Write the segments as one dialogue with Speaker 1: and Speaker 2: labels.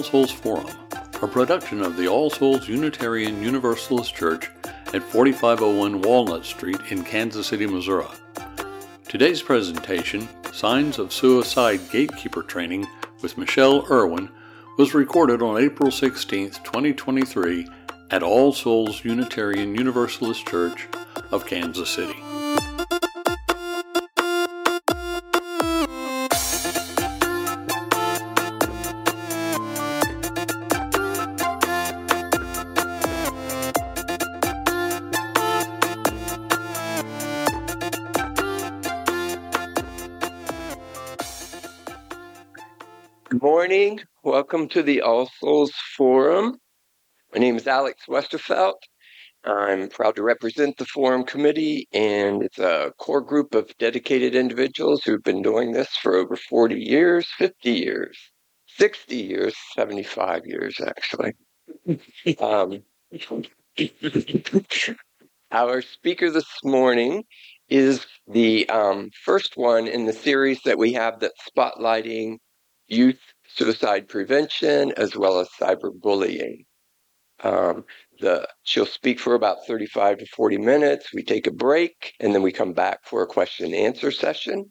Speaker 1: All Souls Forum, a production of the All Souls Unitarian Universalist Church at 4501 Walnut Street in Kansas City, Missouri. Today's presentation, Signs of Suicide Gatekeeper Training with Michelle Irwin, was recorded on April 16, 2023 at All Souls Unitarian Universalist Church of Kansas City.
Speaker 2: Morning. Welcome to the All Souls Forum. My name is Alex Westerfelt. I'm proud to represent the Forum Committee, and it's a core group of dedicated individuals who've been doing this for over 40 years, 50 years, 60 years, 75 years, actually. um, our speaker this morning is the um, first one in the series that we have that's spotlighting youth suicide prevention as well as cyberbullying. Um, the, she'll speak for about 35 to 40 minutes. We take a break and then we come back for a question and answer session.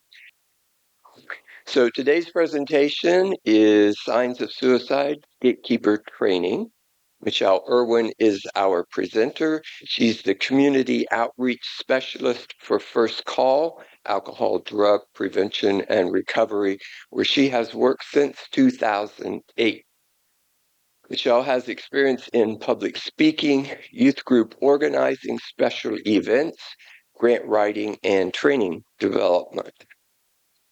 Speaker 2: So today's presentation is Signs of Suicide Gatekeeper Training. Michelle Irwin is our presenter. She's the community outreach specialist for First Call, alcohol drug prevention and recovery, where she has worked since 2008. Michelle has experience in public speaking, youth group organizing, special events, grant writing, and training development.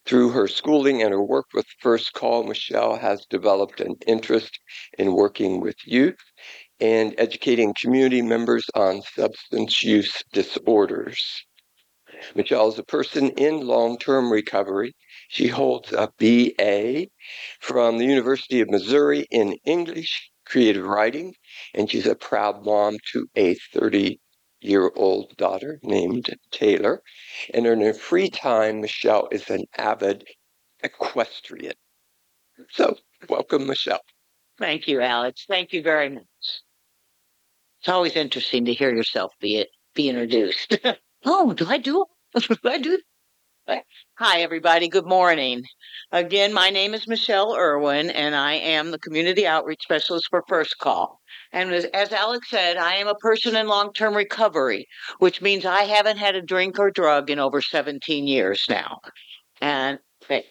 Speaker 2: Through her schooling and her work with First Call, Michelle has developed an interest in working with youth and educating community members on substance use disorders. Michelle is a person in long term recovery. She holds a BA from the University of Missouri in English creative writing, and she's a proud mom to a 30 year old daughter named Taylor. And in her free time, Michelle is an avid equestrian. So, welcome, Michelle.
Speaker 3: Thank you, Alex. Thank you very much. It's always interesting to hear yourself be it, be introduced. oh, do I do? do I do? Hi, everybody. Good morning. Again, my name is Michelle Irwin, and I am the Community Outreach Specialist for First Call. And as, as Alex said, I am a person in long term recovery, which means I haven't had a drink or drug in over 17 years now. And eh,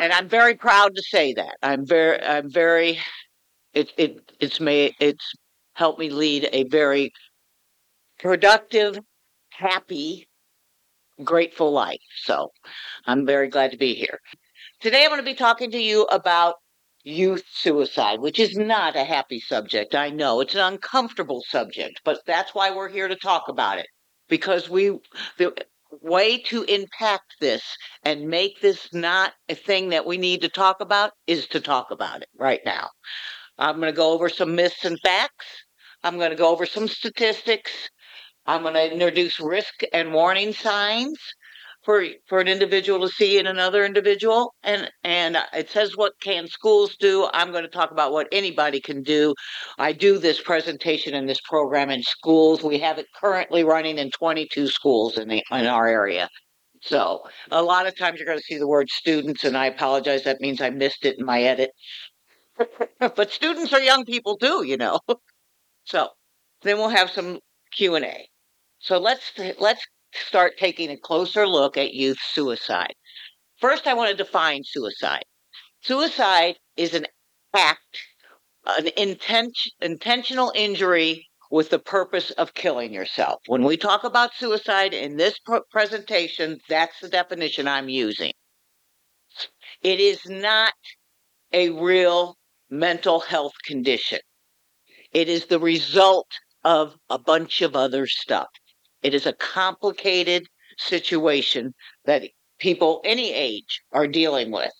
Speaker 3: and I'm very proud to say that. I'm very, I'm very. It it it's made it's helped me lead a very productive, happy grateful life. So I'm very glad to be here. Today I'm going to be talking to you about youth suicide, which is not a happy subject. I know it's an uncomfortable subject, but that's why we're here to talk about it. Because we, the way to impact this and make this not a thing that we need to talk about is to talk about it right now. I'm going to go over some myths and facts. I'm going to go over some statistics. I'm going to introduce risk and warning signs for for an individual to see in another individual. And and it says what can schools do. I'm going to talk about what anybody can do. I do this presentation in this program in schools. We have it currently running in 22 schools in the in our area. So a lot of times you're going to see the word students and i apologize. That means i missed it in my edit. But students are young people too you know. So then we'll have some q&a so let's let's start taking a closer look at youth suicide. First, I want to define suicide. Suicide is an act, an intent, intentional injury with the purpose of killing yourself. When we talk about suicide in this pr- presentation, that's the definition I'm using. It is not a real mental health condition. It is the result of a bunch of other stuff. It is a complicated situation that people any age are dealing with.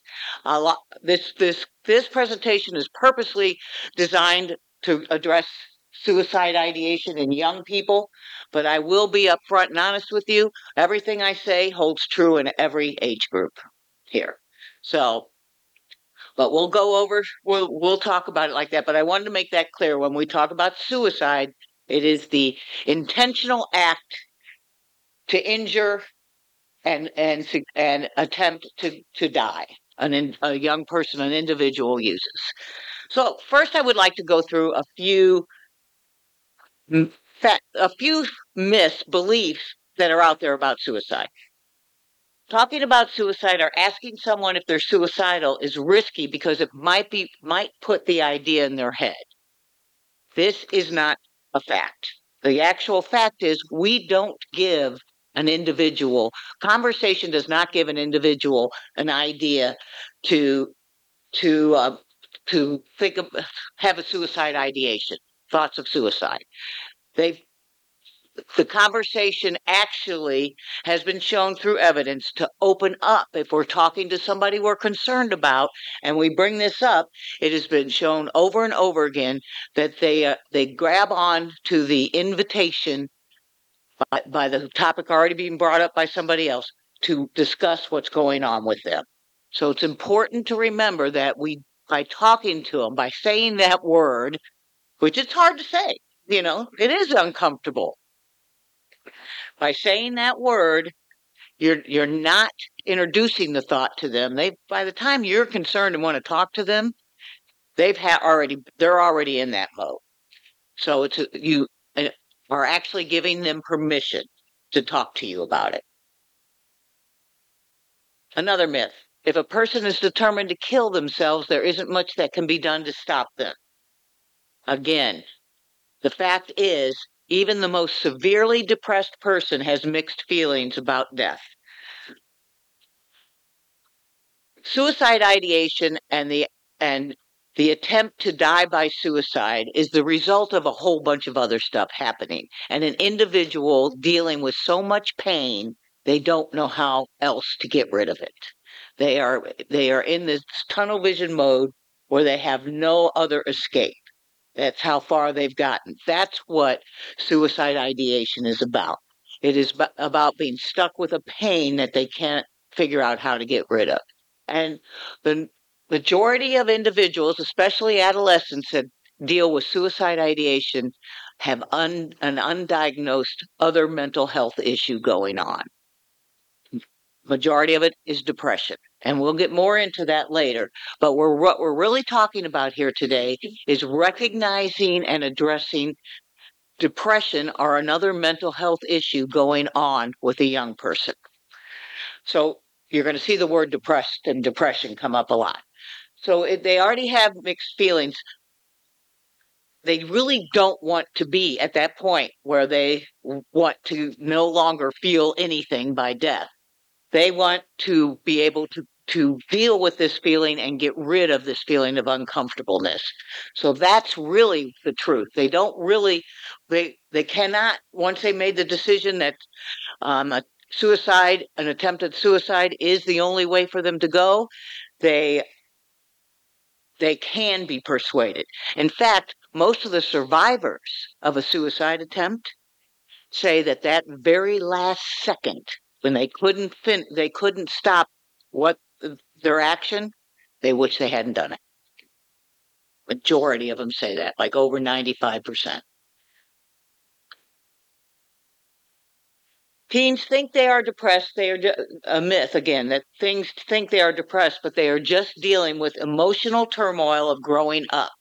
Speaker 3: A lot, this this this presentation is purposely designed to address suicide ideation in young people, but I will be upfront and honest with you. Everything I say holds true in every age group here. So but we'll go over we'll we'll talk about it like that but i wanted to make that clear when we talk about suicide it is the intentional act to injure and and and attempt to to die. An a young person an individual uses. So first i would like to go through a few a few myths beliefs that are out there about suicide. Talking about suicide or asking someone if they're suicidal is risky because it might be might put the idea in their head. This is not a fact. The actual fact is we don't give an individual conversation does not give an individual an idea to to uh, to think of have a suicide ideation thoughts of suicide. They the conversation actually has been shown through evidence to open up. If we're talking to somebody we're concerned about and we bring this up, it has been shown over and over again that they uh, they grab on to the invitation by, by the topic already being brought up by somebody else to discuss what's going on with them. So it's important to remember that we by talking to them, by saying that word, which it's hard to say, you know, it is uncomfortable by saying that word, you're you're not introducing the thought to them. They by the time you're concerned and want to talk to them, they've had already they're already in that mode. So it's a, you uh, are actually giving them permission to talk to you about it. Another myth. If a person is determined to kill themselves, there isn't much that can be done to stop them. Again, the fact is even the most severely depressed person has mixed feelings about death. Suicide ideation and the and the attempt to die by suicide is the result of a whole bunch of other stuff happening and an individual dealing with so much pain they don't know how else to get rid of it they are they are in this tunnel vision mode where they have no other escape that's how far they've gotten. That's what suicide ideation is about. It is about being stuck with a pain that they can't figure out how to get rid of. And the majority of individuals, especially adolescents that deal with suicide ideation, have un- an undiagnosed other mental health issue going on. Majority of it is depression. And we'll get more into that later. But we're, what we're really talking about here today is recognizing and addressing depression or another mental health issue going on with a young person. So you're going to see the word depressed and depression come up a lot. So they already have mixed feelings. They really don't want to be at that point where they want to no longer feel anything by death. They want to be able to to deal with this feeling and get rid of this feeling of uncomfortableness. So that's really the truth. They don't really they they cannot once they made the decision that um, a suicide, an attempted suicide, is the only way for them to go. They they can be persuaded. In fact, most of the survivors of a suicide attempt say that that very last second when they couldn't fin- they couldn't stop what uh, their action, they wish they hadn't done it. Majority of them say that, like over 95%. Teens think they are depressed. They are a myth again that things think they are depressed, but they are just dealing with emotional turmoil of growing up.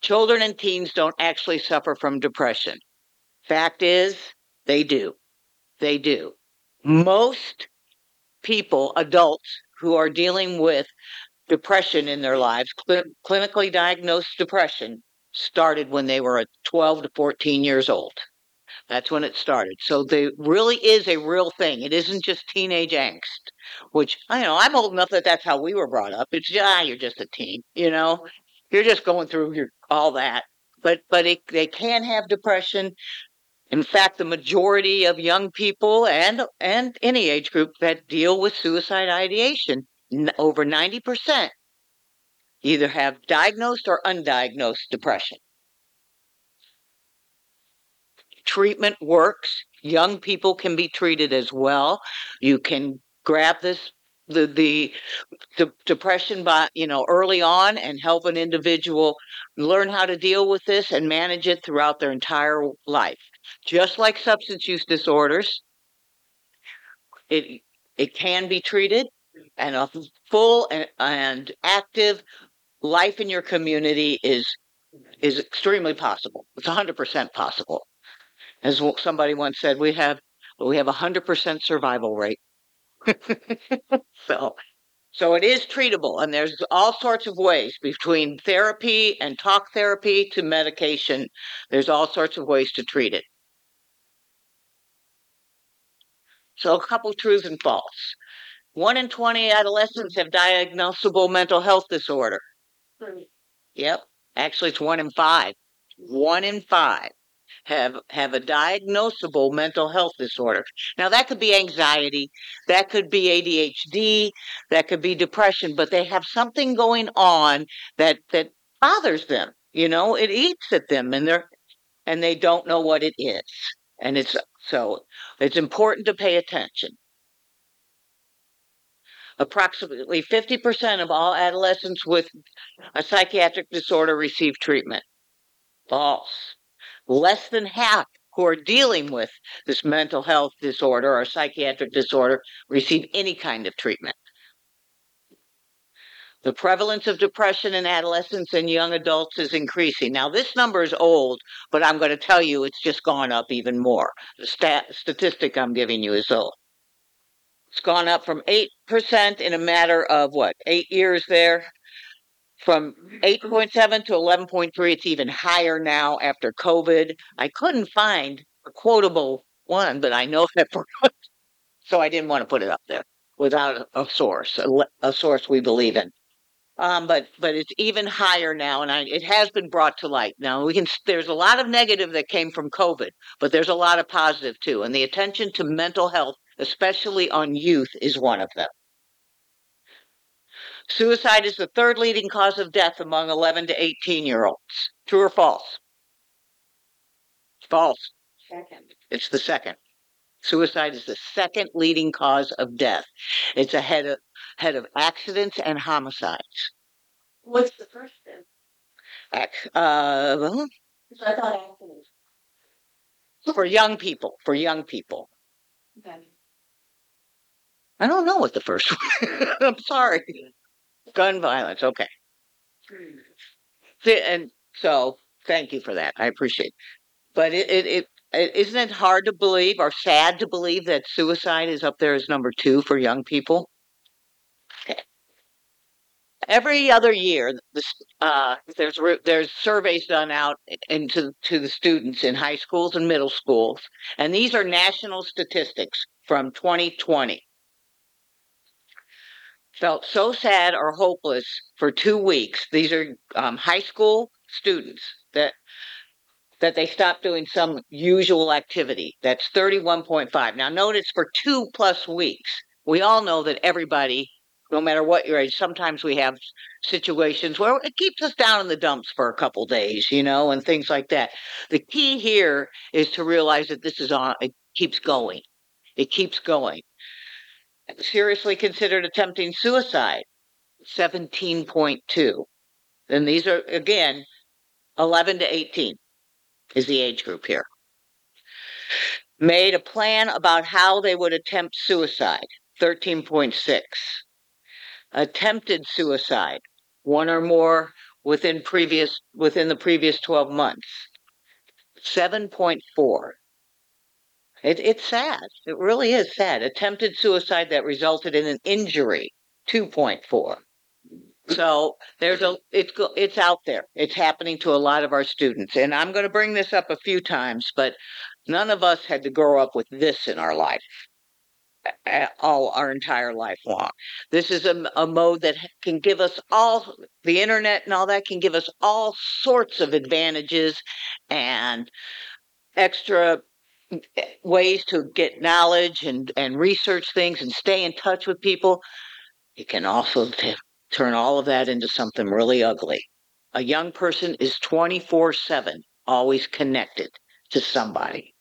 Speaker 3: Children and teens don't actually suffer from depression. Fact is, they do. They do most people, adults who are dealing with depression in their lives, cl- clinically diagnosed depression, started when they were 12 to 14 years old. That's when it started. So there really is a real thing. It isn't just teenage angst, which I know I'm old enough that that's how we were brought up. It's ah, you're just a teen, you know, you're just going through your all that. But but it, they can have depression. In fact, the majority of young people and and any age group that deal with suicide ideation, over 90%, either have diagnosed or undiagnosed depression. Treatment works. Young people can be treated as well. You can grab this the the the depression by you know early on and help an individual learn how to deal with this and manage it throughout their entire life just like substance use disorders it it can be treated and a full and, and active life in your community is is extremely possible it's 100% possible as somebody once said we have we have a 100% survival rate so so it is treatable, and there's all sorts of ways between therapy and talk therapy to medication. There's all sorts of ways to treat it. So, a couple truths and false. One in 20 adolescents have diagnosable mental health disorder. Yep. Actually, it's one in five. One in five have have a diagnosable mental health disorder. Now that could be anxiety, that could be ADHD, that could be depression, but they have something going on that that bothers them. You know, it eats at them and they're and they don't know what it is. And it's so it's important to pay attention. Approximately 50% of all adolescents with a psychiatric disorder receive treatment. False less than half who are dealing with this mental health disorder or psychiatric disorder receive any kind of treatment. The prevalence of depression in adolescents and young adults is increasing. Now, this number is old, but I'm going to tell you it's just gone up even more. The stat, statistic I'm giving you is old. It's gone up from 8% in a matter of what, eight years there from 8.7 to 11.3. It's even higher now after COVID. I couldn't find a quotable one, but I know that for so I didn't want to put it up there without a source, a, a source we believe in. Um, but but it's even higher now, and I, it has been brought to light. Now we can. There's a lot of negative that came from COVID, but there's a lot of positive too, and the attention to mental health, especially on youth, is one of them. Suicide is the third leading cause of death among 11 to 18 year olds. True or false? False. Second. It's the second. Suicide is the second leading cause of death. It's ahead of head of accidents and homicides.
Speaker 4: What's the first then?
Speaker 3: Ac- uh, well,
Speaker 4: I thought accidents.
Speaker 3: for young people, for young people.
Speaker 4: Okay.
Speaker 3: I don't know what the first one. I'm sorry. Gun violence. Okay. See, and so thank you for that. I appreciate. It. But it, it, it, it isn't it hard to believe or sad to believe that suicide is up there as number two for young people. Every other year, uh, there's there's surveys done out into to the students in high schools and middle schools, and these are national statistics from 2020 felt so sad or hopeless for two weeks. These are um, high school students that that they stopped doing some usual activity. That's 31.5. Now, notice for two plus weeks. We all know that everybody, no matter what your age, sometimes we have situations where it keeps us down in the dumps for a couple days, you know, and things like that. The key here is to realize that this is on, it keeps going. It keeps going seriously considered attempting suicide, 17.2. And these are, again, 11 to 18 is the age group here. Made a plan about how they would attempt suicide, 13.6. Attempted suicide, one or more within previous within the previous 12 months, 7.4. It, it's sad. It really is sad. Attempted suicide that resulted in an injury, 2.4. So there's a it's it's out there. It's happening to a lot of our students, and I'm going to bring this up a few times, but none of us had to grow up with this in our life all our entire life long. This is a, a mode that can give us all the internet and all that can give us all sorts of advantages and extra eh, ways to get knowledge and, and research things and stay in touch with people, it can also t- turn all of that into something really ugly. A young person is 24 7 always connected to somebody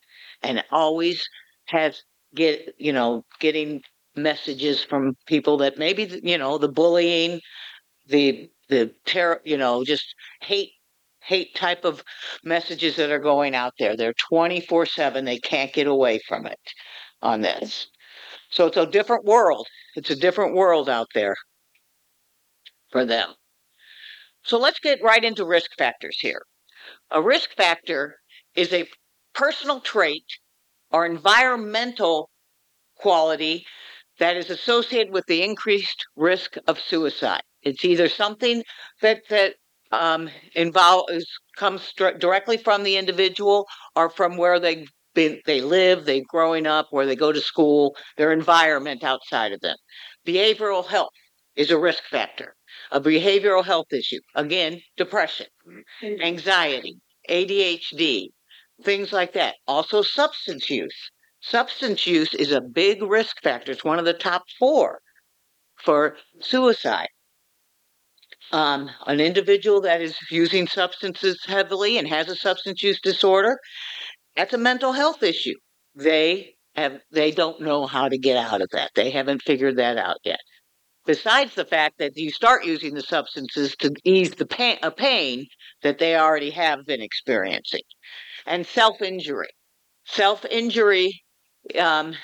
Speaker 3: and always has get you know getting messages from people that maybe you know the bullying, the the terror, you know, just hate hate type of messages that are going out there. They're 24 7. They can't get away from it on this. So it's a different world. It's a different world out there for them. So let's get right into risk factors here. A risk factor is a personal trait or environmental quality that is associated with the increased risk of suicide. It's either something that that um, involves comes directly from the individual or from where they been they live, they growing up, where they go to school, their environment outside of them. Behavioral health is a risk factor. A behavioral health issue. Again, depression, anxiety, ADHD, things like that. Also substance use. Substance use is a big risk factor. It's one of the top four for suicide um, an individual that is using substances heavily and has a substance use disorder, that's a mental health issue. They have they don't know how to get out of that. They haven't figured that out yet. Besides the fact that you start using the substances to ease the pain, a pain that they already have been experiencing, and self injury. Self injury um,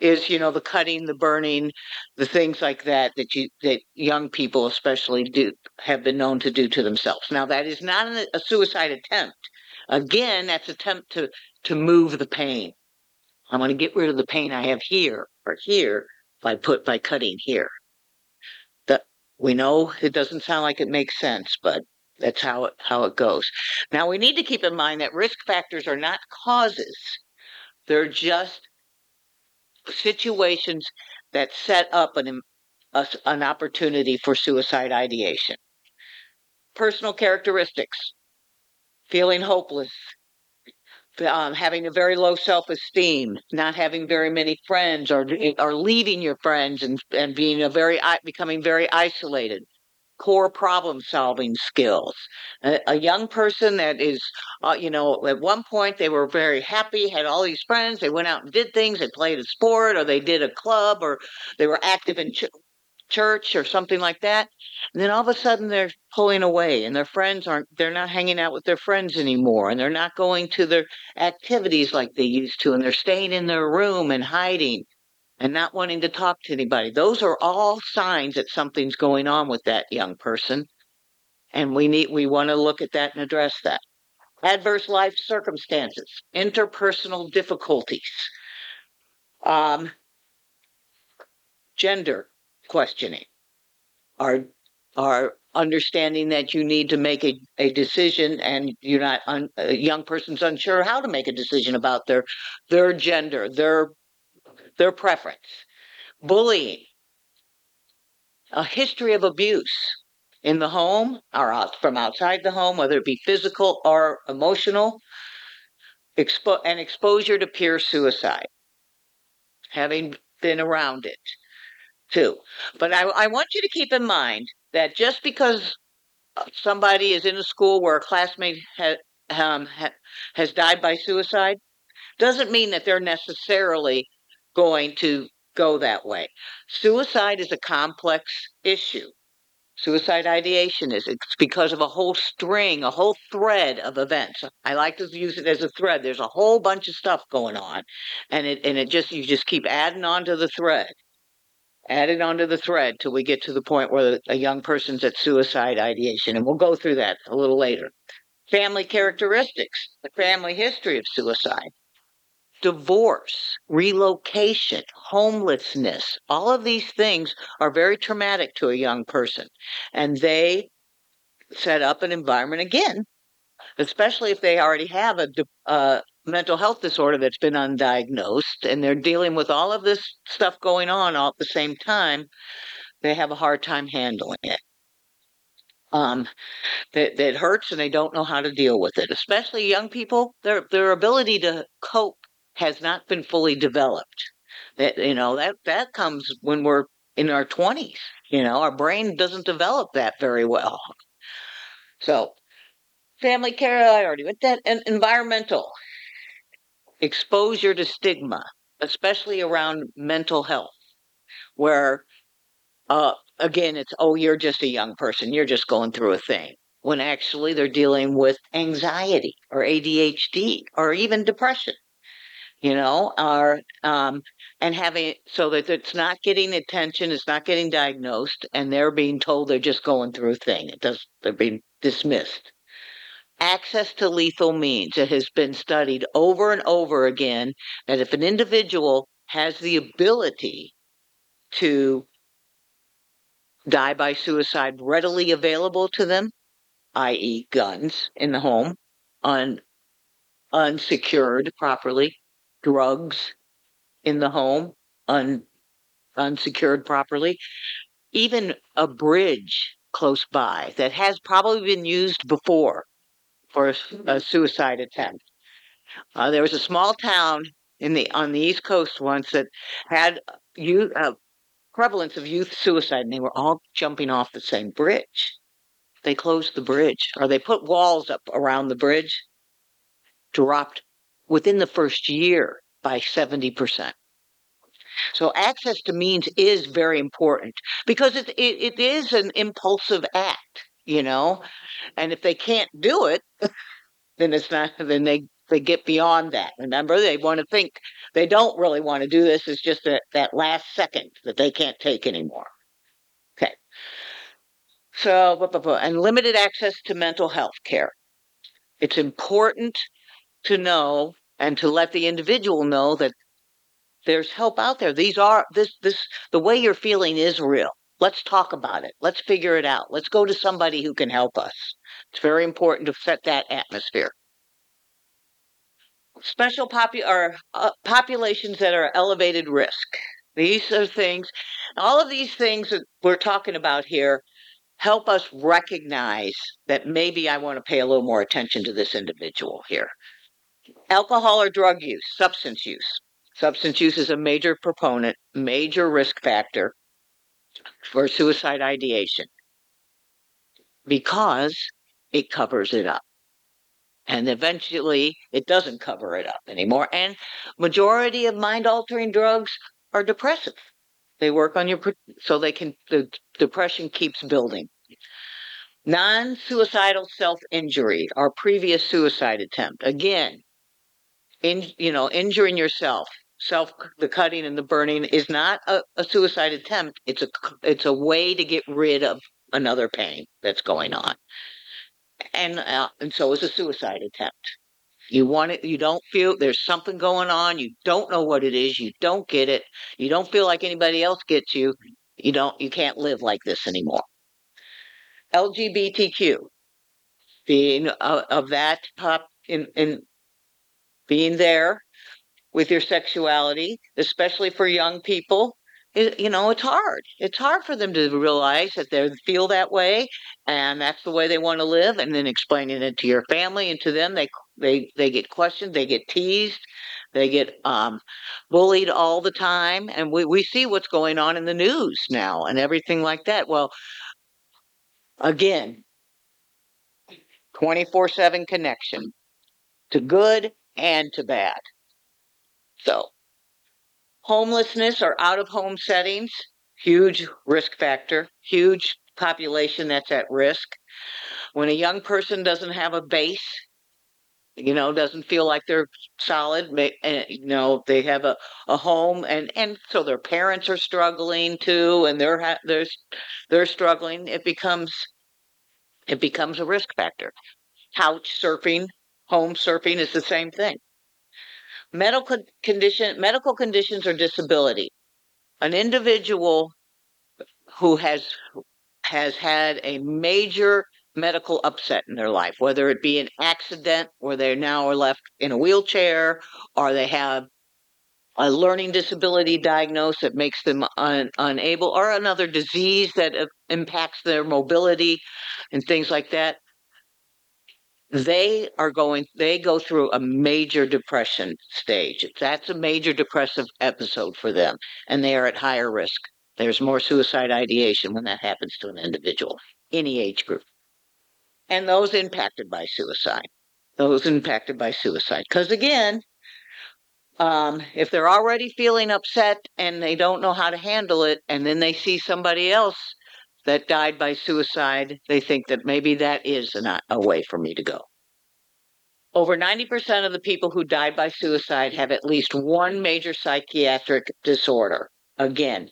Speaker 3: is you know the cutting the burning the things like that that you that young people especially do have been known to do to themselves. Now that is not an, a suicide attempt. Again that's attempt to to move the pain. I'm going to get rid of the pain i have here or here by put by cutting here. That we know it doesn't sound like it makes sense but that's how it how it goes. Now we need to keep in mind that risk factors are not causes. They're just situations that set up an, an opportunity for suicide ideation. Personal characteristics. Feeling hopeless, um, having a very low self esteem, not having very many friends, or or leaving your friends and and being a very becoming very isolated, core problem solving skills. A, a, young person that is, uh, you know, at one point they were very happy, had all these friends, they went out and did things, they played a sport, or they did a club, or they were active in ch- church or something like that. And then all of a sudden they're pulling away and their friends aren't, they're not hanging out with their friends anymore and they're not going to their activities like they used to and they're staying in their room and hiding and not wanting to talk to anybody. Those are all signs that something's going on with that young person. And we need we want to look at that and address that. Adverse life circumstances, interpersonal difficulties, um, gender questioning, are are understanding that you need to make a, a decision and you're not un, a young person's unsure how to make a decision about their their gender their their preference. Bullying, a history of abuse in the home or out, from outside the home, whether it be physical or emotional, expo- and exposure to peer suicide, having been around it too. But I, I want you to keep in mind that just because somebody is in a school where a classmate ha, um, ha, has died by suicide doesn't mean that they're necessarily going to go that way. Suicide is a complex issue. Suicide ideation is it's because of a whole string, a whole thread of events. I like to use it as a thread. There's a whole bunch of stuff going on, and it and it just you just keep adding on to the thread, adding onto the thread till we get to the point where a young person's at suicide ideation, and we'll go through that a little later. Family characteristics, the family history of suicide divorce, relocation, homelessness, all of these things are very traumatic to a young person. And they set up an environment again, especially if they already have a uh, mental health disorder that's been undiagnosed and they're dealing with all of this stuff going on all at the same time, they have a hard time handling it. Um, that, that hurts and they don't know how to deal with it, especially young people. Their their ability to cope has not been fully developed. That you know that that comes when we're in our twenties. You know, our brain doesn't develop that very well. So, family care, I already went that, and environmental exposure to stigma, especially around mental health. where uh, again, it's, oh, you're just a young person. You're just going through a thing. When actually they're dealing with anxiety or ADHD or even depression, you know, or, um, and having, so that it's not getting attention, it's not getting diagnosed, and they're being told they're just going through a thing. It does, they're being dismissed. Access to lethal means. It has been studied over and over again that if an individual has the ability to die by suicide readily available to them, i.e., guns in the home, un, unsecured properly, drugs in the home, un, unsecured properly, even a bridge close by that has probably been used before for a, a suicide attempt. Uh, there was a small town in the on the East Coast once that had you uh, prevalence of youth suicide, and they were all jumping off the same bridge. They closed the bridge, or they put walls up around the bridge, dropped within the first year by 70%. So access to means is very important because it, it, it is an impulsive act, you know, and if they can't do it, then it's not, then they they get beyond that. Remember, they want to think they don't really want to do this. It's just that, that last second that they can't take anymore. Okay. So, and limited access to mental health care. It's important to know and to let the individual know that there's help out there. These are this this the way you're feeling is real. Let's talk about it. Let's figure it out. Let's go to somebody who can help us. It's very important to set that atmosphere special popu- or uh, populations that are elevated risk. These are things, all of these things that we're talking about here help us recognize that maybe I want to pay a little more attention to this individual here. Alcohol or drug use, substance use. Substance use is a major proponent, major risk factor for suicide ideation because it covers it up. And eventually it doesn't cover it up anymore. And majority of mind altering drugs are depressive. They work on your so they can the depression keeps building. Non-suicidal self-injury or previous suicide attempt. Again in you know injuring yourself. Self the cutting and the burning is not a, a suicide attempt. It's a it's a way to get rid of another pain that's going on. And uh, and so is a suicide attempt. You want it, you don't feel there's something going on, you don't know what it is, you don't get it, you don't feel like anybody else gets you, you don't you can't live like this anymore. LGBTQ being uh, of that pop in in being there with your sexuality, especially for young people, it, you know, it's hard. It's hard for them to realize that they feel that way, and that's the way they want to live. And then explaining it to your family and to them, they they they get questioned, they get teased, they get um, bullied all the time, and we we see what's going on in the news now and everything like that. Well, again, twenty four seven connection to good and to bad. So homelessness or out of home settings, huge risk factor, huge population that's at risk. When a young person doesn't have a base, you know, doesn't feel like they're solid, eh, you know, they have a, a home and, and so their parents are struggling too, and they're, they're, they're struggling. It becomes, it becomes a risk factor. Couch surfing, home surfing is the same thing. Medical condition medical conditions or disability. An individual who has has had a major medical upset in their life whether it be an accident where they now are left in a wheelchair or they have a learning disability diagnosed that makes them un, unable or another disease that uh, impacts their mobility and things like that they are going they go through a major depression stage. That's a major depressive episode for them and they are at higher risk. There's more suicide ideation when that happens to an individual any age group. And those impacted by suicide those impacted by suicide. Because again Um, if they're already feeling upset and they don't know how to handle it, and then they see somebody else that died by suicide, they think that maybe that is an, a way for me to go. Over 90% of the people who died by suicide have at least one major psychiatric disorder. Again,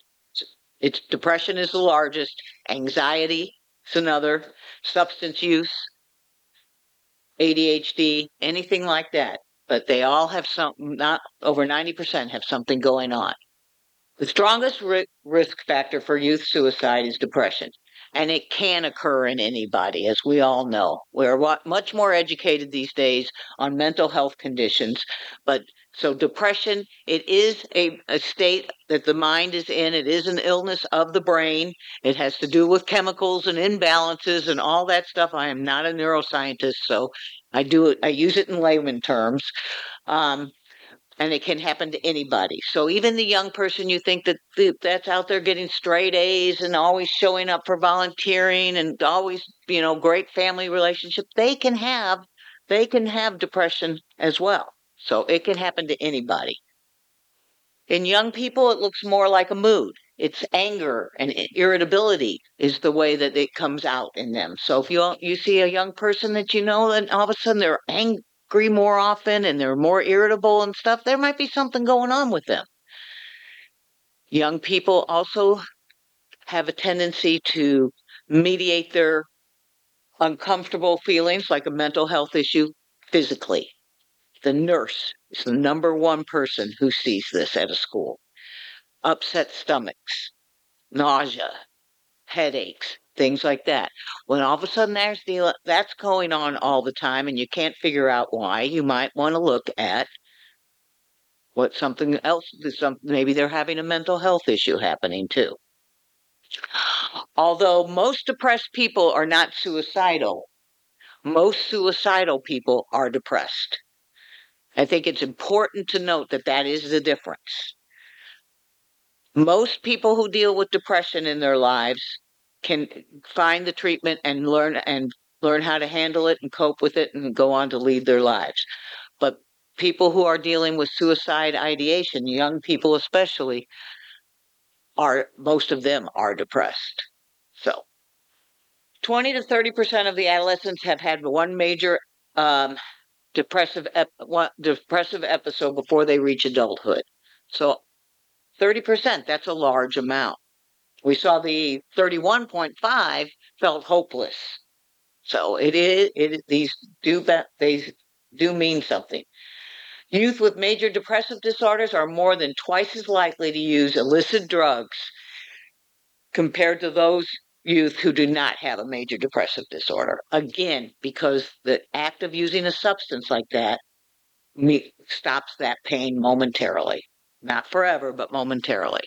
Speaker 3: it's depression is the largest, anxiety is another, substance use, ADHD, anything like that. But they all have something, not over 90% have something going on. The strongest ri- risk factor for youth suicide is depression and it can occur in anybody, as we all know. We're much more educated these days on mental health conditions, but so depression, it is a, a state that the mind is in. It is an illness of the brain. It has to do with chemicals and imbalances and all that stuff. I am not a neuroscientist, so I do it. I use it in layman terms. Um, and it can happen to anybody. So even the young person you think that that's out there getting straight A's and always showing up for volunteering and always, you know, great family relationship, they can have they can have depression as well. So it can happen to anybody. In young people, it looks more like a mood. It's anger and irritability is the way that it comes out in them. So if you you see a young person that you know, and all of a sudden they're ang- agree more often and they're more irritable and stuff, there might be something going on with them. Young people also have a tendency to mediate their uncomfortable feelings, like a mental health issue, physically. The nurse is the number one person who sees this at a school. Upset stomachs, nausea, headaches, things like that. When all of a sudden there's the, that's going on all the time and you can't figure out why, you might want to look at what something else, is. some, maybe they're having a mental health issue happening too. Although most depressed people are not suicidal, most suicidal people are depressed. I think it's important to note that that is the difference. Most people who deal with depression in their lives can find the treatment and learn and learn how to handle it and cope with it and go on to lead their lives. But people who are dealing with suicide ideation, young people especially, are most of them are depressed. So 20 to 30% of the adolescents have had one major um, depressive ep- one, depressive episode before they reach adulthood. So 30%, that's a large amount. We saw the 31.5 felt hopeless. So it is it these do they do mean something. Youth with major depressive disorders are more than twice as likely to use illicit drugs compared to those youth who do not have a major depressive disorder. Again, because the act of using a substance like that stops that pain momentarily. Not forever, but momentarily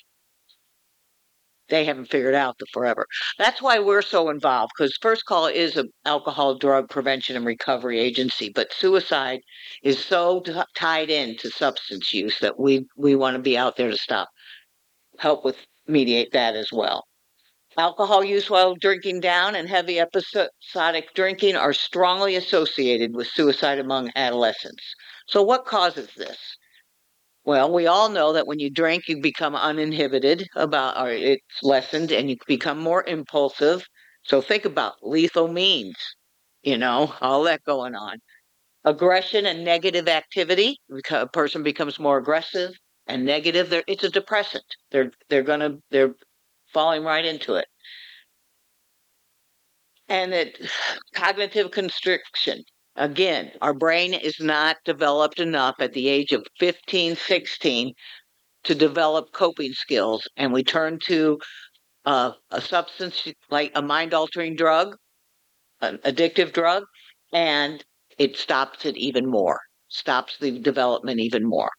Speaker 3: they haven't figured out the forever. That's why we're so involved because First Call is an alcohol drug prevention and recovery agency, but suicide is so t- tied into substance use that we we want to be out there to stop, help with mediate that as well. Alcohol use while drinking down and heavy episodic drinking are strongly associated with suicide among adolescents. So, what causes this? Well, we all know that when you drink, you become uninhibited about, or it's lessened, and you become more impulsive. So think about lethal means, you know, all that going on. Aggression and negative activity. A person becomes more aggressive and negative. They're, it's a depressant. They're they're gonna they're falling right into it. And it cognitive constriction. Again, our brain is not developed enough at the age of 15, 16 to develop coping skills. And we turn to uh, a substance like a mind altering drug, an addictive drug, and it stops it even more, stops the development even more.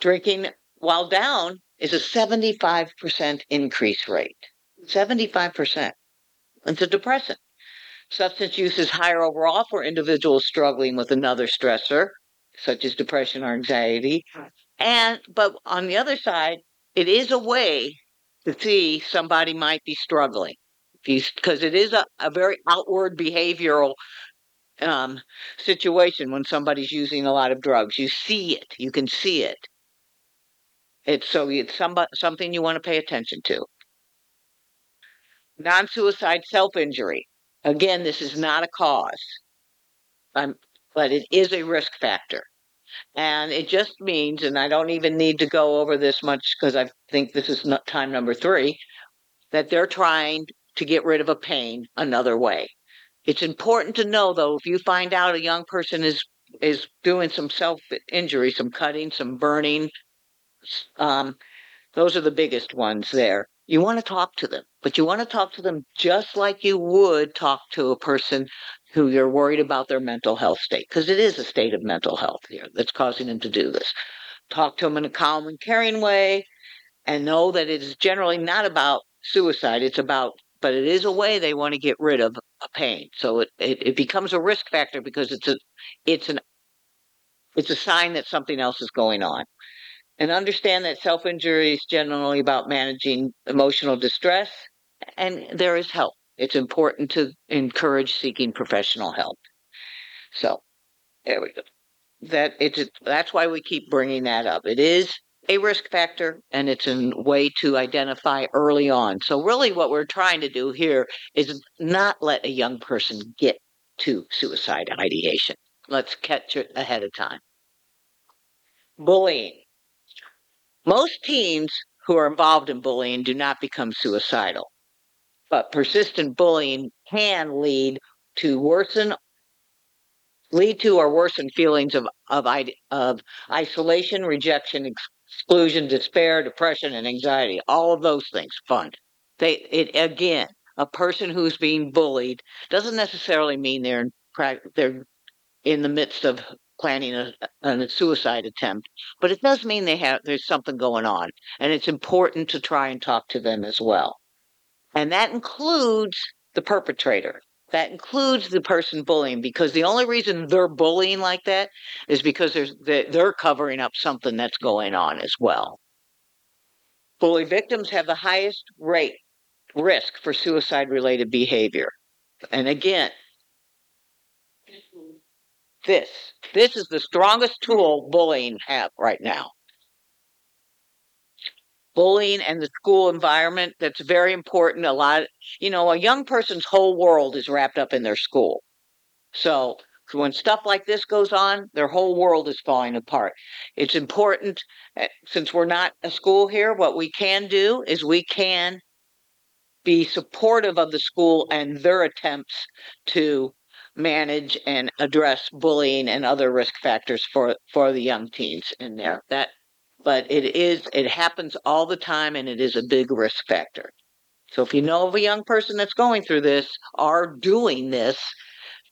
Speaker 3: Drinking while down is a 75% increase rate. 75%. It's a depressant. Substance use is higher overall for individuals struggling with another stressor, such as depression or anxiety. And but on the other side, it is a way to see somebody might be struggling. Because it is a, a very outward behavioral um, situation when somebody's using a lot of drugs. You see it, you can see it. It's so it's somebody, something you want to pay attention to. Non suicide self injury. Again, this is not a cause, um, but it is a risk factor. And it just means, and I don't even need to go over this much because I think this is not time number three, that they're trying to get rid of a pain another way. It's important to know, though, if you find out a young person is is doing some self injury, some cutting, some burning, um, those are the biggest ones there. You want to talk to them, but you want to talk to them just like you would talk to a person who you're worried about their mental health state, because it is a state of mental health here that's causing them to do this. Talk to them in a calm and caring way, and know that it is generally not about suicide. It's about, but it is a way they want to get rid of a pain. So it, it, it becomes a risk factor because it's a, it's an, it's a sign that something else is going on and understand that self injury is generally about managing emotional distress, and there is help. It's important to encourage seeking professional help. So, there we go. That it's that's why we keep bringing that up. It is a risk factor, and it's a way to identify early on. So, really, what we're trying to do here is not let a young person get to suicide ideation. Let's catch it ahead of time. Bullying most teens who are involved in bullying do not become suicidal, but persistent bullying can lead to worsen lead to or worsen feelings of of, of isolation, rejection, exclusion, despair, depression, and anxiety. All of those things. Fun. They it again. A person who's being bullied doesn't necessarily mean they're in, they're in the midst of planning a, a suicide attempt, but it does mean they have there's something going on, and it's important to try and talk to them as well. And that includes the perpetrator. That includes the person bullying because the only reason they're bullying like that is because there's they're covering up something that's going on as well. Bully victims have the highest rate risk for suicide related behavior. And again, this. This is the strongest tool bullying have right now. Bullying and the school environment, that's very important. A lot, you know, a young person's whole world is wrapped up in their school. So when stuff like this goes on, their whole world is falling apart. It's important, eh, since we're not a school here, what we can do is we can be supportive of the school and their attempts to manage and address bullying and other risk factors for for the young teens in there. That but it is it happens all the time and it is a big risk factor. So if you know of a young person that's going through this or doing this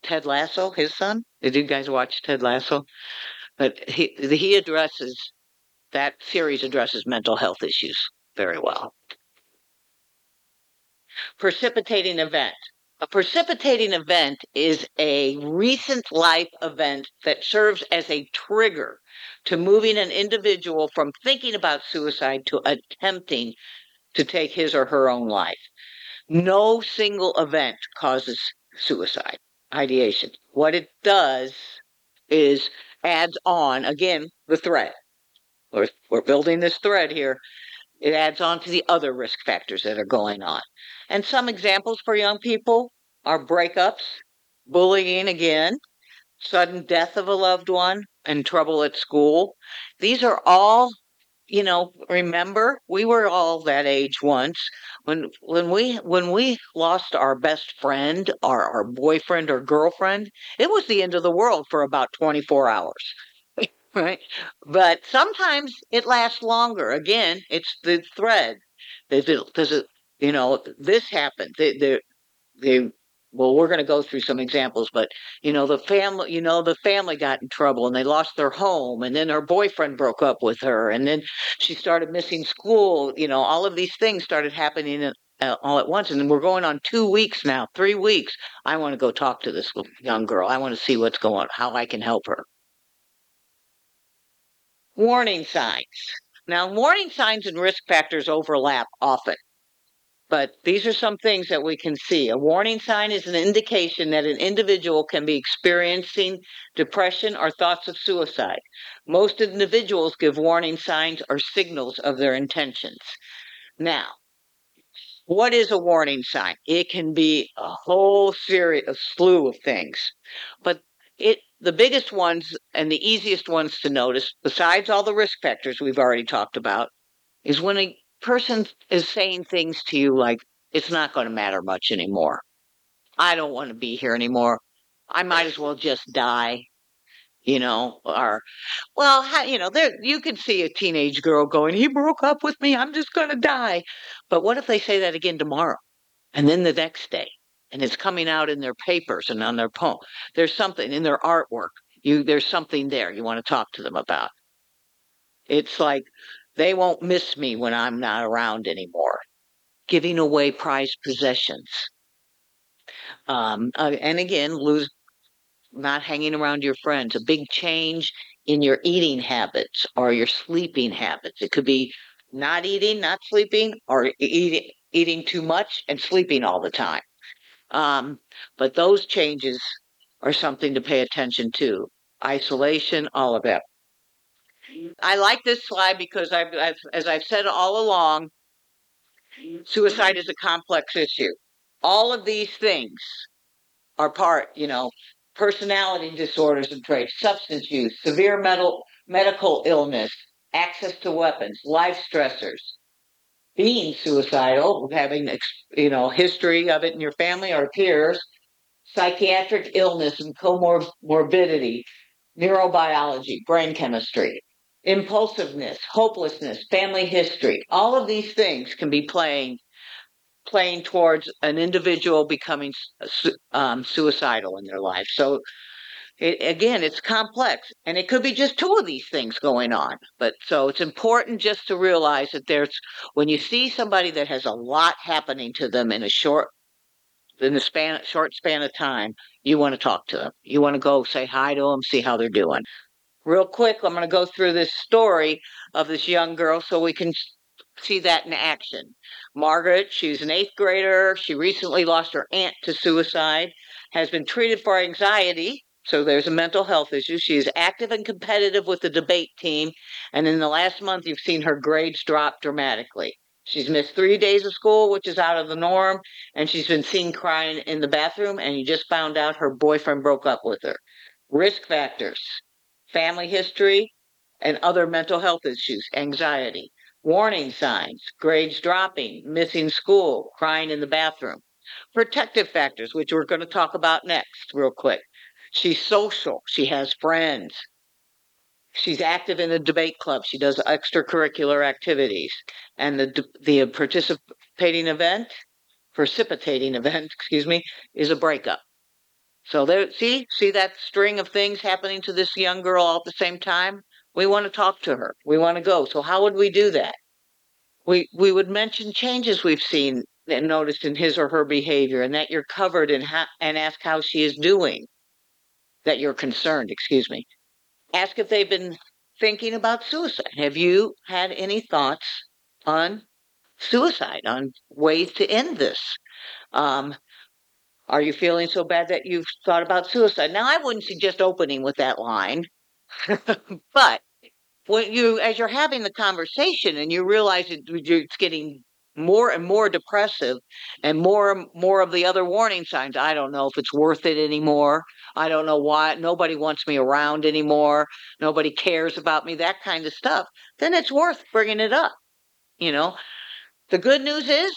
Speaker 3: ted lasso his son did you guys watch ted lasso? But he he addresses that series addresses mental health issues very well. Precipitating event a precipitating event is a recent life event that serves as a trigger to moving an individual from thinking about suicide to attempting to take his or her own life. No single event causes suicide ideation. What it does is adds on, again, the thread. We're, we're building this thread here. It adds on to the other risk factors that are going on. And some examples for young people are breakups, bullying again, sudden death of a loved one, and trouble at school. These are all, you know, remember, we were all that age once. When when we when we lost our best friend or our boyfriend or girlfriend, it was the end of the world for about 24 hours. right? But sometimes it lasts longer. Again, it's the thread. Does it, does it you know, this happened. They, they, they, well, we're going to go through some examples, but you know, the family, you know, the family got in trouble and they lost their home, and then her boyfriend broke up with her, and then she started missing school. You know, all of these things started happening uh, all at once, and we're going on two weeks now, three weeks. I want to go talk to this young girl. I want to see what's going, on, how I can help her. Warning signs. Now, warning signs and risk factors overlap often. But these are some things that we can see. A warning sign is an indication that an individual can be experiencing depression or thoughts of suicide. Most individuals give warning signs or signals of their intentions. Now, what is a warning sign? It can be a whole series, a slew of things, but it the biggest ones and the easiest ones to notice, besides all the risk factors we've already talked about, is when a person is saying things to you like, it's not going to matter much anymore. I don't want to be here anymore. I might as well just die. You know, or, well, you know, there you can see a teenage girl going, he broke up with me. I'm just going to die. But what if they say that again tomorrow and then the next day? And it's coming out in their papers and on their poem. There's something in their artwork. You, there's something there you want to talk to them about. It's like they won't miss me when I'm not around anymore. Giving away prized possessions. Um, uh, and again, lose not hanging around your friends. A big change in your eating habits or your sleeping habits. It could be not eating, not sleeping, or eating eating too much and sleeping all the time. Um, but those changes are something to pay attention to. Isolation, all of that. I like this slide because I've, I've, as I've said all along, suicide is a complex issue. All of these things are part, you know, personality disorders and traits, substance use, severe mental, medical illness, access to weapons, life stressors, being suicidal, having, you know, history of it in your family or peers, psychiatric illness and comorbidity, neurobiology, brain chemistry, impulsiveness, hopelessness, family history, all of these things can be playing playing towards an individual becoming um, suicidal in their life. So it, again, it's complex, and it could be just two of these things going on. But so it's important just to realize that there's when you see somebody that has a lot happening to them in a short in a span short span of time, you want to talk to them. You want to go say hi to them, see how they're doing real quick, I'm going to go through this story of this young girl so we can see that in action. Margaret, she's an eighth grader. She recently lost her aunt to suicide, has been treated for anxiety. So there's a mental health issue. She is active and competitive with the debate team. And in the last month, you've seen her grades drop dramatically. She's missed three days of school, which is out of the norm. And she's been seen crying in the bathroom. And you just found out her boyfriend broke up with her. Risk factors family history, and other mental health issues, anxiety, warning signs, grades dropping, missing school, crying in the bathroom. Protective factors, which we're going to talk about next, real quick. She's social, she has friends. She's active in the debate club. She does extracurricular activities. And the, the participating event, precipitating event, excuse me, is a breakup. So there, see, see that string of things happening to this young girl all at the same time. We want to talk to her. We want to go. So how would we do that? We we would mention changes we've seen and noticed in his or her behavior, and that you're covered and ha- and ask how she is doing. That you're concerned. Excuse me. Ask if they've been thinking about suicide. Have you had any thoughts on suicide, on ways to end this? Um, are you feeling so bad that you've thought about suicide? Now, I wouldn't suggest opening with that line, but when you, as you're having the conversation and you realize it, it's getting more and more depressive and more and more of the other warning signs. I don't know if it's worth it anymore. I don't know why. Nobody wants me around anymore. Nobody cares about me, that kind of stuff. Then it's worth bringing it up. You know, the good news is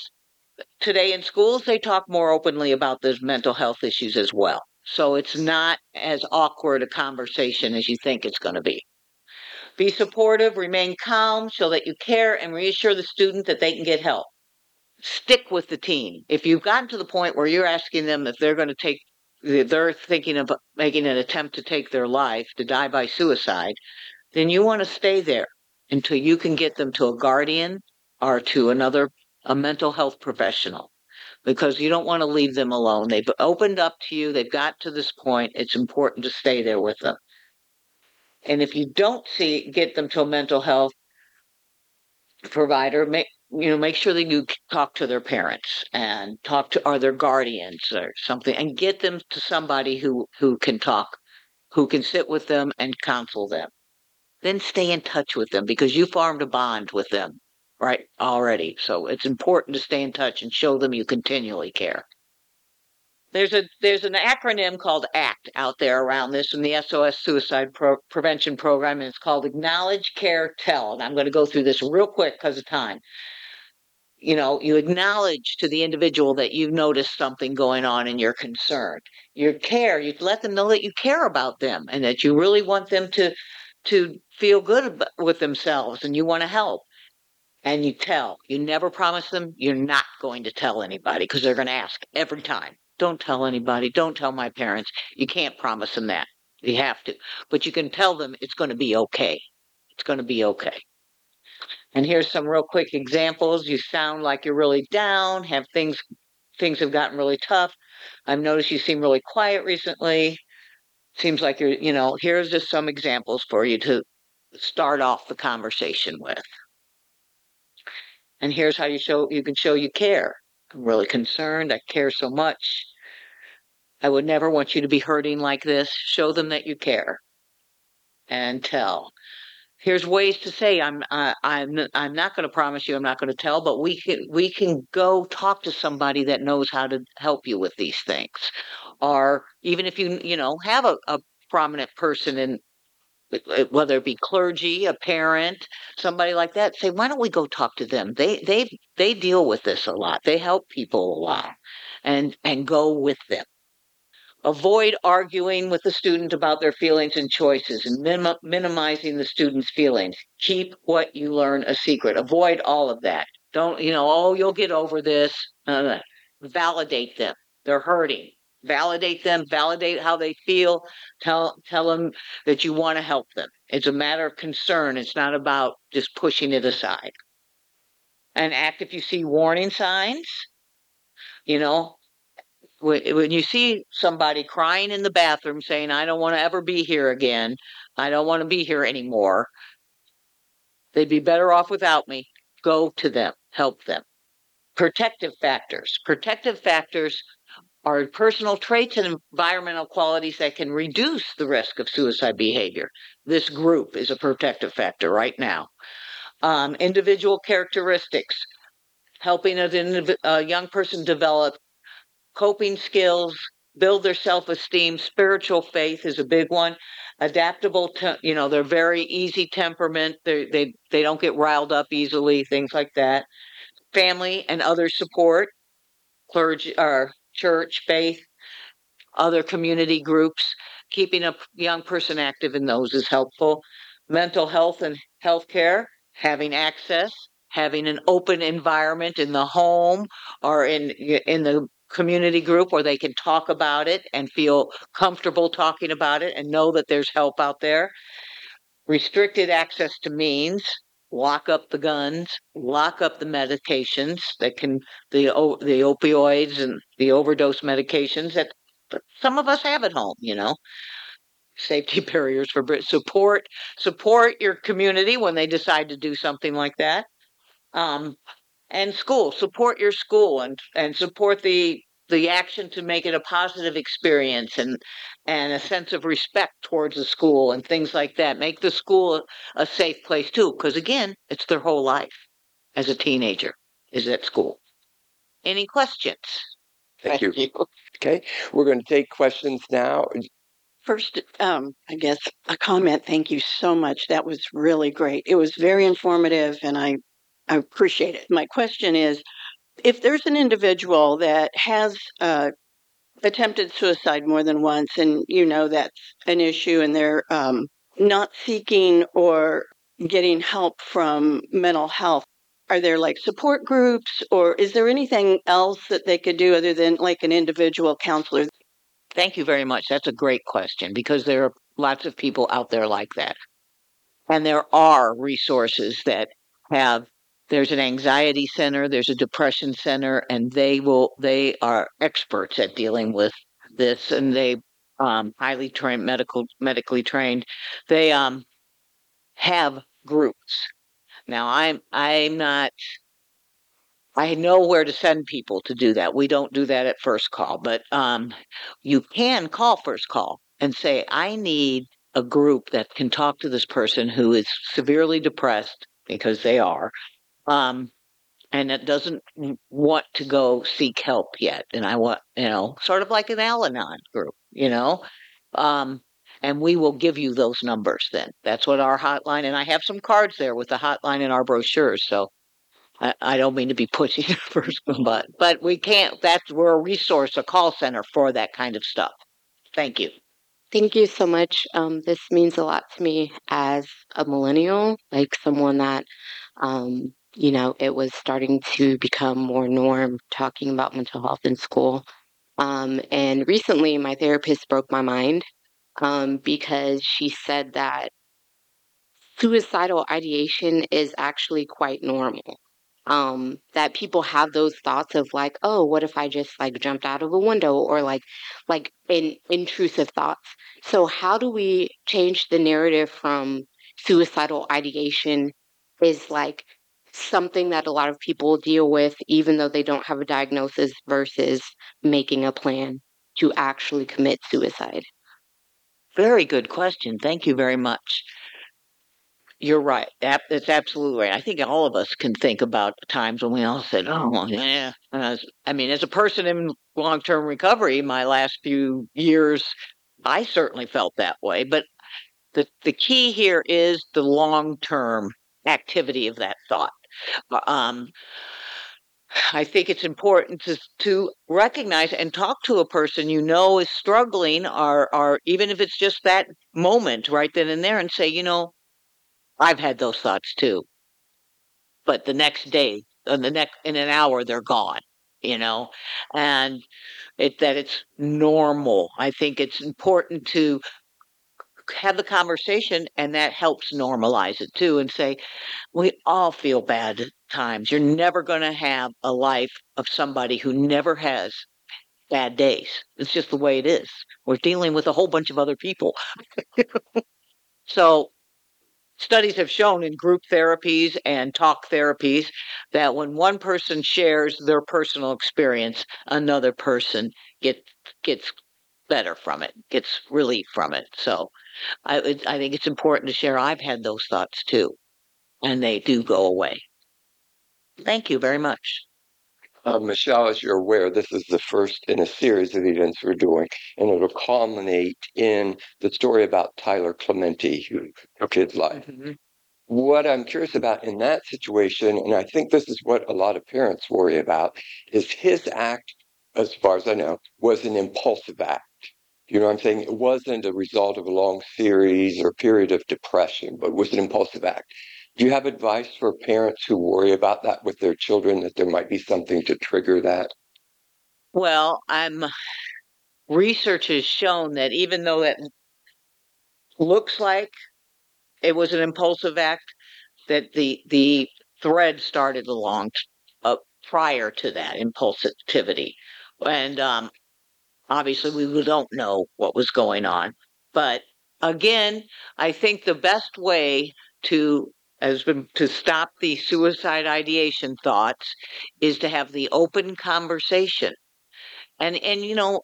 Speaker 3: today in schools, they talk more openly about those mental health issues as well. So it's not as awkward a conversation as you think it's going to be. Be supportive, remain calm, show that you care, and reassure the student that they can get help. Stick with the team. If you've gotten to the point where you're asking them if they're going to take, they're thinking of making an attempt to take their life, to die by suicide, then you want to stay there until you can get them to a guardian or to another a mental health professional because you don't want to leave them alone. They've opened up to you, they've got to this point. It's important to stay there with them. And if you don't see get them to a mental health provider, make, you know, make sure that you talk to their parents and talk to or their guardians or something, and get them to somebody who who can talk, who can sit with them and counsel them. Then stay in touch with them because you formed a bond with them, right? Already, so it's important to stay in touch and show them you continually care. There's a there's an acronym called ACT out there around this in the SOS Suicide Pro- Prevention Program, and it's called Acknowledge, Care, Tell. And I'm going to go through this real quick because of time. You know, you acknowledge to the individual that you've noticed something going on and you're concerned. You care. You let them know that you care about them and that you really want them to to feel good with themselves and you want to help. And you tell. You never promise them you're not going to tell anybody because they're going to ask every time. Don't tell anybody. Don't tell my parents. You can't promise them that. You have to. But you can tell them it's going to be okay. It's going to be okay. And here's some real quick examples. You sound like you're really down, have things things have gotten really tough. I've noticed you seem really quiet recently. Seems like you're, you know, here's just some examples for you to start off the conversation with. And here's how you show you can show you care. I'm really concerned. I care so much. I would never want you to be hurting like this. Show them that you care. And tell. Here's ways to say I'm I'm I'm not going to promise you I'm not going to tell, but we can we can go talk to somebody that knows how to help you with these things, or even if you you know have a, a prominent person in whether it be clergy, a parent, somebody like that, say, why don't we go talk to them? They they they deal with this a lot. They help people a lot, and and go with them. Avoid arguing with the student about their feelings and choices and minim- minimizing the student's feelings. Keep what you learn a secret. Avoid all of that. Don't, you know, oh, you'll get over this. Uh, validate them. They're hurting. Validate them, validate how they feel. Tell tell them that you want to help them. It's a matter of concern. It's not about just pushing it aside. And act if you see warning signs. You know, when, when you see somebody crying in the bathroom saying, I don't want to ever be here again, I don't want to be here anymore, they'd be better off without me. Go to them, help them. Protective factors. Protective factors are personal traits and environmental qualities that can reduce the risk of suicide behavior. This group is a protective factor right now. Um, individual characteristics, helping a, a young person develop coping skills, build their self-esteem. Spiritual faith is a big one. Adaptable, to, you know, they're very easy temperament. They they they don't get riled up easily. Things like that. Family and other support, clergy or church, faith, other community groups. Keeping a young person active in those is helpful. Mental health and health care, having access, having an open environment in the home or in in the community group where they can talk about it and feel comfortable talking about it and know that there's help out there. Restricted access to means, lock up the guns, lock up the medications that can the the opioids and the overdose medications that some of us have at home, you know. Safety barriers for Brit support support your community when they decide to do something like that. Um, and school support your school and and support the the action to make it a positive experience and and a sense of respect towards the school and things like that make the school a safe place too because again it's their whole life as a teenager is at school any questions
Speaker 2: Thank you. Okay, we're going to take questions now.
Speaker 5: First, um, I guess a comment. Thank you so much. That was really great. It was very informative, and I, I appreciate it. My question is, if there's an individual that has uh, attempted suicide more than once, and you know that's an issue, and they're um, not seeking or getting help from mental health, are there like support groups, or is there anything else that they could do other than like an individual counselor?
Speaker 3: Thank you very much. That's a great question because there are lots of people out there like that. And there are resources that have there's an anxiety center, there's a depression center, and they will they are experts at dealing with this and they um highly trained medical medically trained. They um have groups. Now I'm I'm not I know where to send people to do that. We don't do that at first call, but um, you can call first call and say, I need a group that can talk to this person who is severely depressed because they are, um, and it doesn't want to go seek help yet. And I want, you know, sort of like an Al Anon group, you know, um, and we will give you those numbers then. That's what our hotline, and I have some cards there with the hotline in our brochures. So I, I don't mean to be pushy first, but but we can't. That's we're a resource, a call center for that kind of stuff. Thank you.
Speaker 6: Thank you so much. Um, this means a lot to me as a millennial, like someone that, um, you know, it was starting to become more norm talking about mental health in school. Um, and recently, my therapist broke my mind um, because she said that suicidal ideation is actually quite normal. Um, that people have those thoughts of like, oh, what if I just like jumped out of a window or like like in intrusive thoughts. So how do we change the narrative from suicidal ideation is like something that a lot of people deal with even though they don't have a diagnosis versus making a plan to actually commit suicide?
Speaker 3: Very good question. Thank you very much. You're right. That, that's absolutely right. I think all of us can think about times when we all said, "Oh, yeah." I, I mean, as a person in long-term recovery, my last few years, I certainly felt that way. But the the key here is the long-term activity of that thought. Uh, Um, I think it's important to to recognize and talk to a person you know is struggling, or or even if it's just that moment right then and there, and say, you know, I've had those thoughts too. But the next day, or the next in an hour, they're gone. You know, and it that it's normal. I think it's important to have the conversation, and that helps normalize it too, and say we all feel bad at times. You're never going to have a life of somebody who never has bad days. It's just the way it is. We're dealing with a whole bunch of other people. so studies have shown in group therapies and talk therapies that when one person shares their personal experience, another person gets gets better from it, gets relief from it. So I I think it's important to share. I've had those thoughts too, and they do go away. Thank you very much.
Speaker 2: Uh, Michelle, as you're aware, this is the first in a series of events we're doing, and it'll culminate in the story about Tyler Clementi, who took his life. What I'm curious about in that situation, and I think this is what a lot of parents worry about, is his act, as far as I know, was an impulsive act. You know what I'm saying? It wasn't a result of a long series or period of depression, but was an impulsive act. Do you have advice for parents who worry about that with their children, that there might be something to trigger that?
Speaker 3: Well, I'm research has shown that even though it looks like it was an impulsive act, that the the thread started along uh, prior to that impulsivity, and um, obviously we don't know what was going on. But again, I think the best way to has been to stop the suicide ideation thoughts is to have the open conversation. And and you know,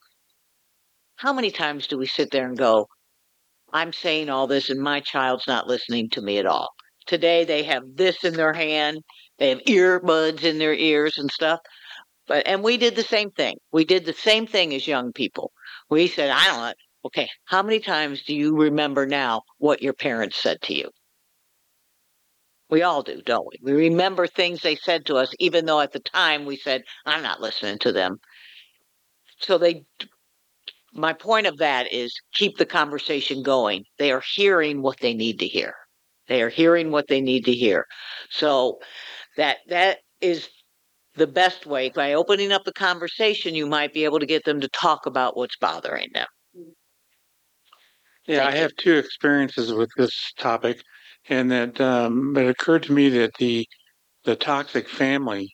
Speaker 3: how many times do we sit there and go, I'm saying all this and my child's not listening to me at all. Today they have this in their hand, they have earbuds in their ears and stuff. But and we did the same thing. We did the same thing as young people. We said, I don't. Okay, how many times do you remember now what your parents said to you? We all do, don't we? We remember things they said to us, even though at the time we said, I'm not listening to them. So they my point of that is keep the conversation going. They are hearing what they need to hear. They are hearing what they need to hear. So that that is the best way. By opening up the conversation, you might be able to get them to talk about what's bothering them.
Speaker 7: Yeah,
Speaker 3: Thank
Speaker 7: I
Speaker 3: you.
Speaker 7: have two experiences with this topic, and that um, it occurred to me that the the toxic family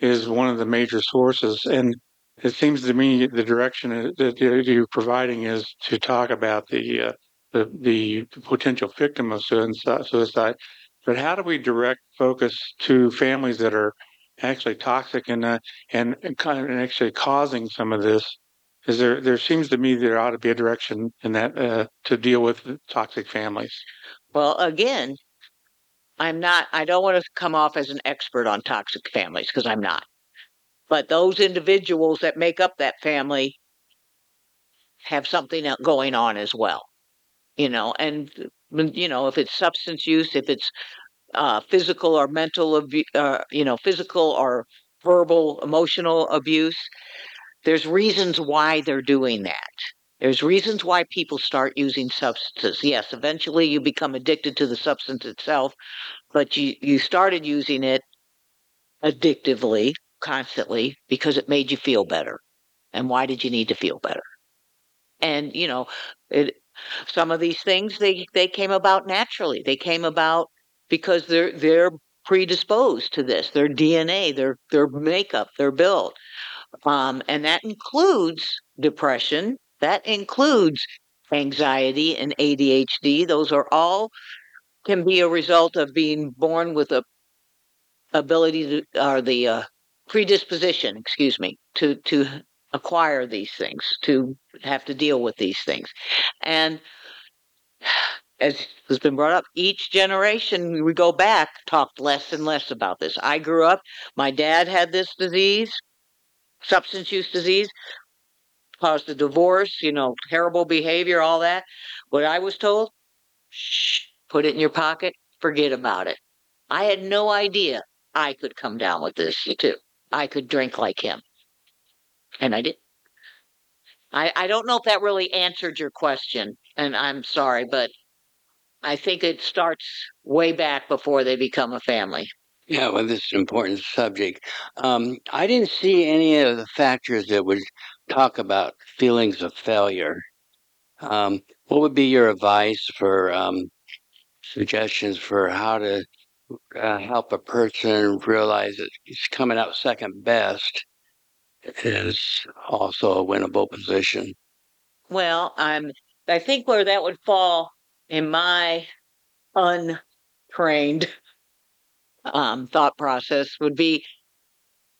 Speaker 7: is one of the major sources, and it seems to me the direction that you- you're providing is to talk about the uh, the, the potential victim of suicide. Suicide, but how do we direct focus to families that are actually toxic and uh, and of actually causing some of this? Is there there seems to me there ought to be a direction in that uh, to deal with toxic families.
Speaker 3: Well, again, I'm not, I don't want to come off as an expert on toxic families because I'm not. But those individuals that make up that family have something going on as well. You know, and, you know, if it's substance use, if it's uh, physical or mental, abuse, uh, you know, physical or verbal, emotional abuse, there's reasons why they're doing that. There's reasons why people start using substances. Yes, eventually you become addicted to the substance itself, but you, you started using it addictively, constantly, because it made you feel better. And why did you need to feel better? And, you know, it, some of these things they, they came about naturally. They came about because they're they're predisposed to this. Their DNA, their their makeup, their build. Um, and that includes depression, that includes anxiety and ADHD. Those are all can be a result of being born with a ability to, or the uh, predisposition, excuse me, to to acquire these things, to have to deal with these things, and as has been brought up, each generation we go back talked less and less about this. I grew up, my dad had this disease, substance use disease caused a divorce, you know, terrible behavior, all that. What I was told, shh, put it in your pocket, forget about it. I had no idea I could come down with this too. I could drink like him. And I did. I, I don't know if that really answered your question, and I'm sorry, but I think it starts way back before they become a family.
Speaker 8: Yeah, well, this is an important subject. Um, I didn't see any of the factors that would talk about feelings of failure. Um, what would be your advice for um, suggestions for how to uh, help a person realize that it's coming out second best is also a winnable position?
Speaker 3: Well, I'm I think where that would fall in my untrained um, thought process would be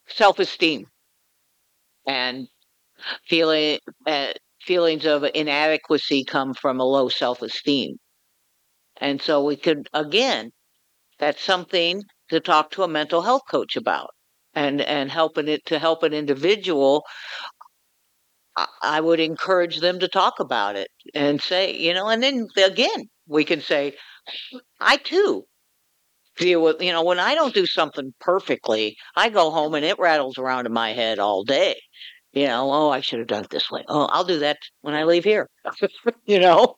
Speaker 3: self-esteem and feeling uh, feelings of inadequacy come from a low self-esteem. And so we could again that's something to talk to a mental health coach about and and helping it to help an individual I- would encourage them to talk about it and say, you know, and then again, we can say, I too deal with, you know, when I don't do something perfectly, I go home and it rattles around in my head all day. You know, oh, I should have done it this way. Oh, I'll do that when I leave here. you know,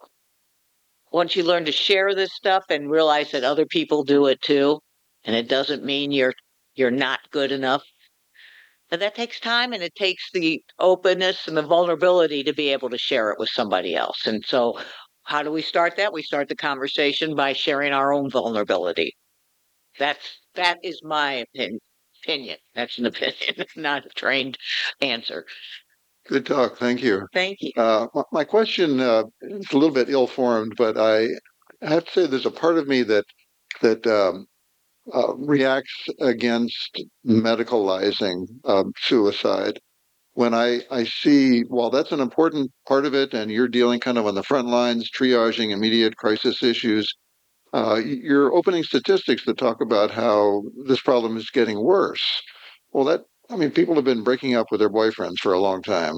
Speaker 3: once you learn to share this stuff and realize that other people do it too, and it doesn't mean you're you're not good enough. And that takes time and it takes the openness and the vulnerability to be able to share it with somebody else. And so how do we start that? We start the conversation by sharing our own vulnerability. That's that is my opinion. Opinion. That's an opinion, not a trained answer.
Speaker 9: Good talk. Thank you.
Speaker 3: Thank you.
Speaker 9: Uh, my- question uh, is a little bit ill-formed, but I have to say there's a part of me that that um, uh, reacts against medicalizing um, suicide. When I, I see, while that's an important part of it, and you're dealing kind of on the front lines, triaging immediate crisis issues, uh, you're opening statistics that talk about how this problem is getting worse. Well, that I mean, people have been breaking up with their boyfriends for a long time.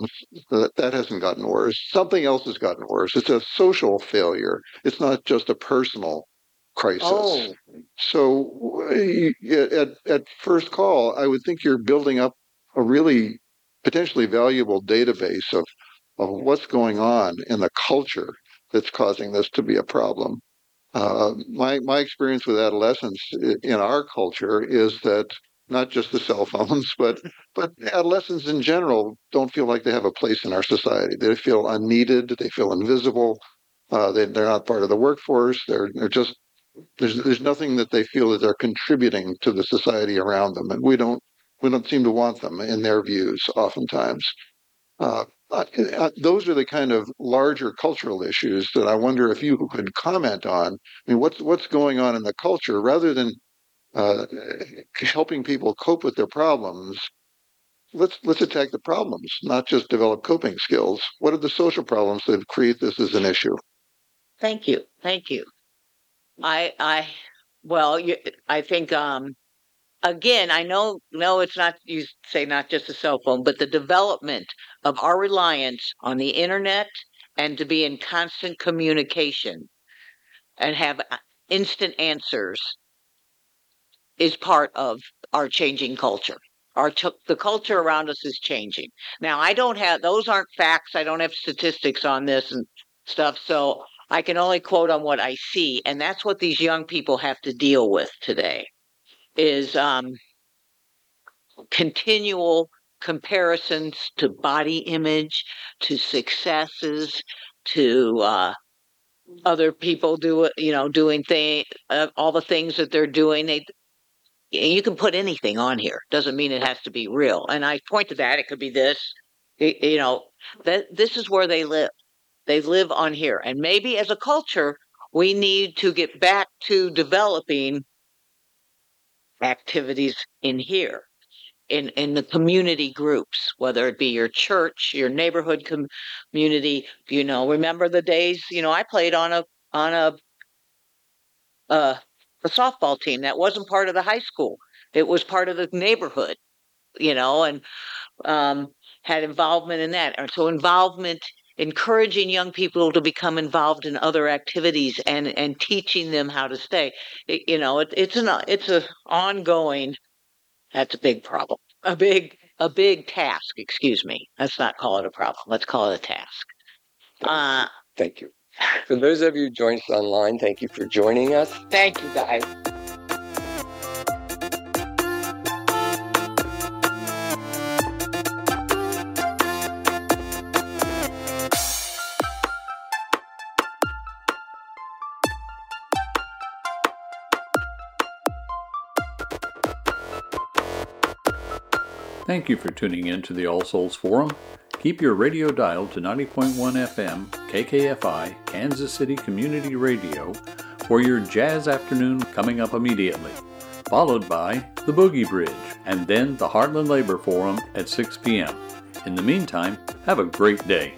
Speaker 9: That, that hasn't gotten worse. Something else has gotten worse. It's a social failure. It's not just a personal crisis.
Speaker 3: Oh,
Speaker 9: So uh, at, at first call, I would think you're building up a really potentially valuable database of, of what's going on in the culture that's causing this to be a problem. Uh, my my experience with adolescents in our culture is that not just the cell phones, but but adolescents in general don't feel like they have a place in our society. They feel unneeded. They feel invisible. Uh, they, they're not part of the workforce. They're they're just there's there's nothing that they feel that they're contributing to the society around them, and we don't we don't seem to want them in their views oftentimes. Uh, those are the kind of larger cultural issues that I wonder if you could comment on. I mean, what's what's going on in the culture rather than uh, helping people cope with their problems, let's let's attack the problems, not just develop coping skills. What are the social problems that create this as an issue?
Speaker 3: Thank you. Thank you. I I well, you, I think um again, I know no it's not you say not just a cell phone, but the development of our reliance on the internet and to be in constant communication and have uh, instant answers is part of our changing culture. Our ch- the culture around us is changing. Now, I don't have those aren't facts. I don't have statistics on this and stuff, so I can only quote on what I see, and that's what these young people have to deal with today. Is um, continual comparisons to body image, to successes, to uh, other people do you know doing thing uh, all the things that they're doing they you can put anything on here doesn't mean it has to be real and i point to that it could be this you know that this is where they live they live on here. And maybe as a culture we need to get back to developing activities in here in in the community groups whether it be your church your neighborhood com- community you know remember the days you know i played on a on a uh a softball team that wasn't part of the high school. It was part of the neighborhood you know and um had involvement in that. And so involvement encouraging young people to become involved in other activities and and teaching them how to stay it, you know it, it's an it's a ongoing that's a big problem. A big a big task, excuse me. Let's not call it a problem. Let's call it a task. Uh
Speaker 2: Thank you. For those of you who joined us online, thank you for joining us.
Speaker 3: thank you guys.
Speaker 1: Thank you for tuning in to the All Souls Forum. Keep your radio dialed to 90.1 FM, KKFI, Kansas City Community Radio, for your jazz afternoon coming up immediately, followed by the Boogie Bridge, and then the Heartland Labor Forum at 6 p.m. In the meantime, have a great day.